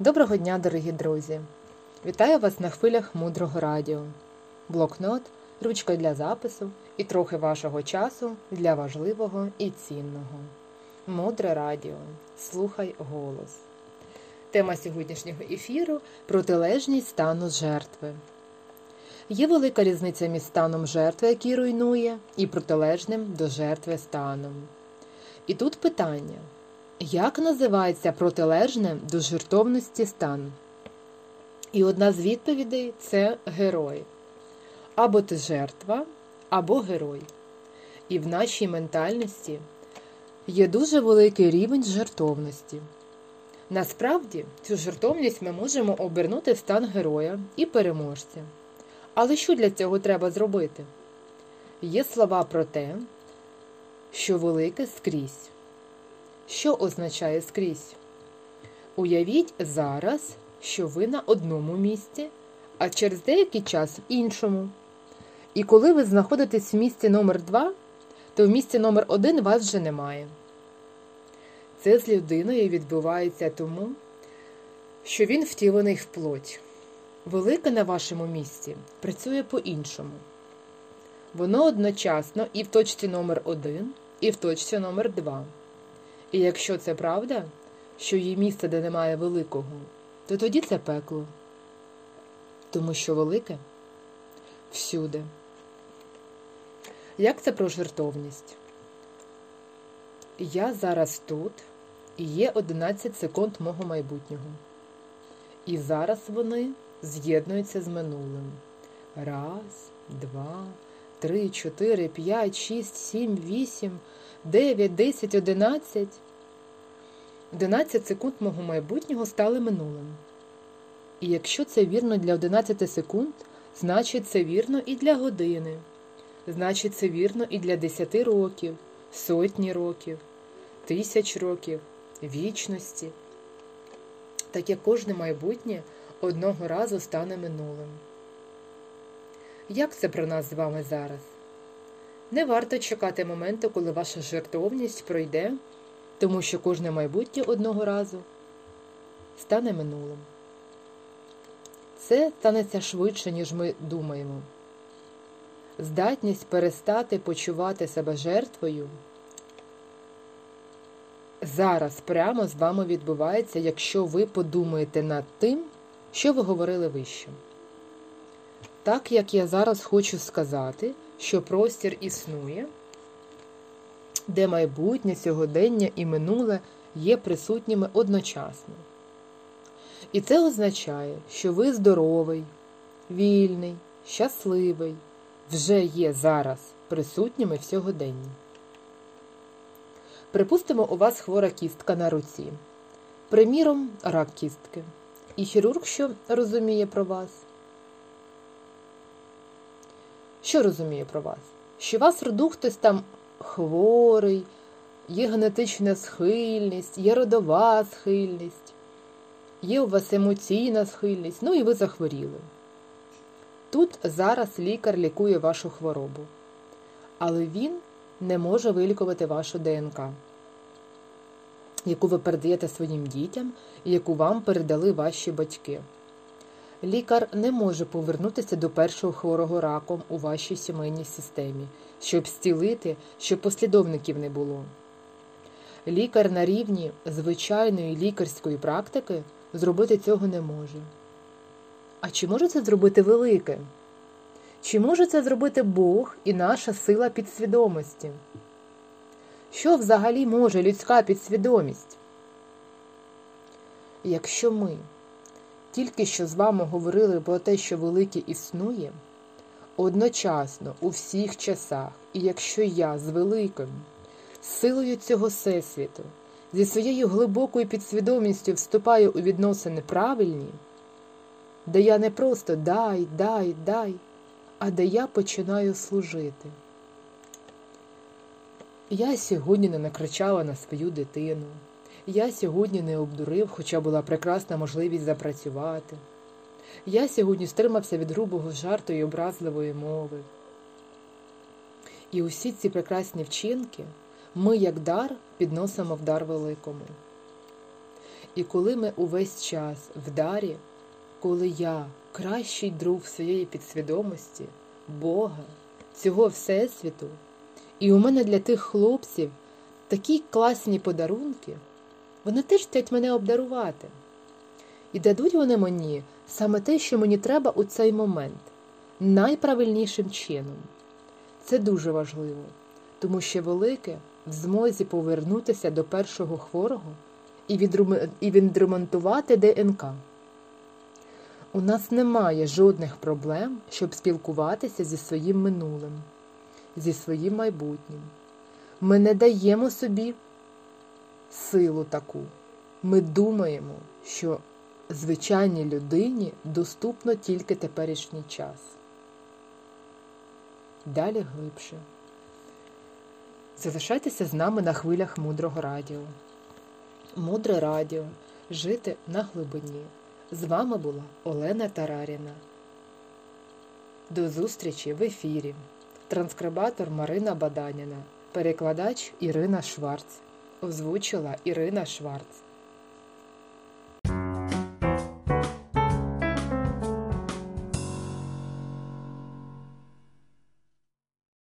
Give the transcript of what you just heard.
Доброго дня, дорогі друзі! Вітаю вас на хвилях мудрого радіо. Блокнот, ручка для запису і трохи вашого часу для важливого і цінного. Мудре радіо. Слухай голос. Тема сьогоднішнього ефіру протилежність стану жертви. Є велика різниця між станом жертви, який руйнує, і протилежним до жертви станом. І тут питання. Як називається протилежне до жертовності стан? І одна з відповідей це герой. Або ти жертва, або герой. І в нашій ментальності є дуже великий рівень жертовності. Насправді, цю жертовність ми можемо обернути в стан героя і переможця. Але що для цього треба зробити? Є слова про те, що велике скрізь. Що означає скрізь? Уявіть зараз, що ви на одному місці, а через деякий час в іншому. І коли ви знаходитесь в місці номер 2 то в місці номер 1 вас вже немає. Це з людиною відбувається тому, що він втілений в плоть. Велике на вашому місці працює по-іншому. Воно одночасно і в точці номер 1 і в точці номер 2 і якщо це правда, що є місце, де немає великого, то тоді це пекло. Тому що велике всюди. Як це про жертовність? Я зараз тут і є 11 секунд мого майбутнього. І зараз вони з'єднуються з минулим. Раз, два, три, чотири, п'ять, шість, сім, вісім. 9, 10, 11. 11 секунд мого майбутнього стали минулим. І якщо це вірно для 11 секунд, значить це вірно і для години. Значить, це вірно і для 10 років, сотні років, тисяч років, вічності. Так як кожне майбутнє одного разу стане минулим. Як це про нас з вами зараз? Не варто чекати моменту, коли ваша жертовність пройде, тому що кожне майбутнє одного разу стане минулим. Це станеться швидше, ніж ми думаємо. Здатність перестати почувати себе жертвою зараз прямо з вами відбувається, якщо ви подумаєте над тим, що ви говорили вище. Так як я зараз хочу сказати що простір існує, де майбутнє, сьогодення і минуле є присутніми одночасно. І це означає, що ви здоровий, вільний, щасливий, вже є зараз присутніми в сьогоденні. Припустимо, у вас хвора кістка на руці. Приміром, рак кістки. І хірург, що розуміє про вас. Що розуміє про вас? Що вас роду хтось там хворий, є генетична схильність, є родова схильність, є у вас емоційна схильність, ну і ви захворіли. Тут зараз лікар лікує вашу хворобу, але він не може вилікувати вашу ДНК, яку ви передаєте своїм дітям і яку вам передали ваші батьки. Лікар не може повернутися до першого хворого раком у вашій сімейній системі, щоб зцілити, щоб послідовників не було. Лікар на рівні звичайної лікарської практики зробити цього не може. А чи може це зробити велике? Чи може це зробити Бог і наша сила підсвідомості? Що взагалі може людська підсвідомість? Якщо ми тільки що з вами говорили про те, що велике існує, одночасно у всіх часах, і якщо я з великим, силою цього всесвіту, зі своєю глибокою підсвідомістю вступаю у відносини правильні, де я не просто дай, дай, дай, а де я починаю служити. Я сьогодні не накричала на свою дитину. Я сьогодні не обдурив, хоча була прекрасна можливість запрацювати. Я сьогодні стримався від грубого жарту і образливої мови. І усі ці прекрасні вчинки ми, як дар, підносимо в дар великому. І коли ми увесь час в дарі, коли я кращий друг своєї підсвідомості, Бога, цього Всесвіту, і у мене для тих хлопців такі класні подарунки, вони теж хочуть мене обдарувати. І дадуть вони мені саме те, що мені треба у цей момент, найправильнішим чином. Це дуже важливо, тому що велике в змозі повернутися до першого хворого і відремонтувати ДНК. У нас немає жодних проблем, щоб спілкуватися зі своїм минулим, зі своїм майбутнім. Ми не даємо собі силу таку. Ми думаємо, що звичайній людині доступно тільки теперішній час. Далі глибше. Залишайтеся з нами на хвилях мудрого радіо. Мудре радіо. Жити на глибині. З вами була Олена Тараріна. До зустрічі в ефірі. Транскрибатор Марина Баданіна. Перекладач Ірина Шварц. Озвучила Ірина Шварц.